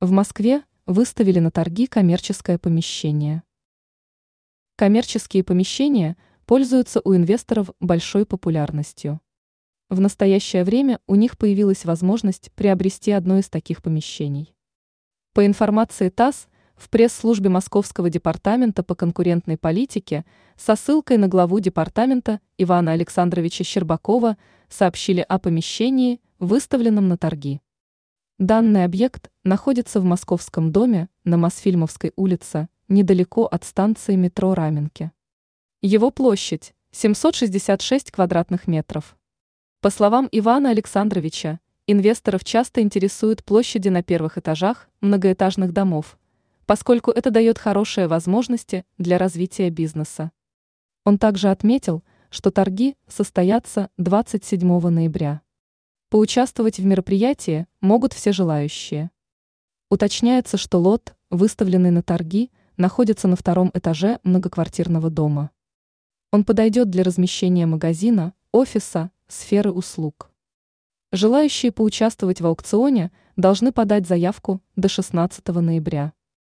В Москве выставили на торги коммерческое помещение. Коммерческие помещения пользуются у инвесторов большой популярностью. В настоящее время у них появилась возможность приобрести одно из таких помещений. По информации ТАСС, в пресс-службе Московского департамента по конкурентной политике со ссылкой на главу департамента Ивана Александровича Щербакова сообщили о помещении, выставленном на торги. Данный объект находится в Московском доме на Мосфильмовской улице, недалеко от станции метро Раменки. Его площадь – 766 квадратных метров. По словам Ивана Александровича, инвесторов часто интересуют площади на первых этажах многоэтажных домов, поскольку это дает хорошие возможности для развития бизнеса. Он также отметил, что торги состоятся 27 ноября. Поучаствовать в мероприятии могут все желающие. Уточняется, что лот, выставленный на торги, находится на втором этаже многоквартирного дома. Он подойдет для размещения магазина, офиса, сферы услуг. Желающие поучаствовать в аукционе должны подать заявку до 16 ноября.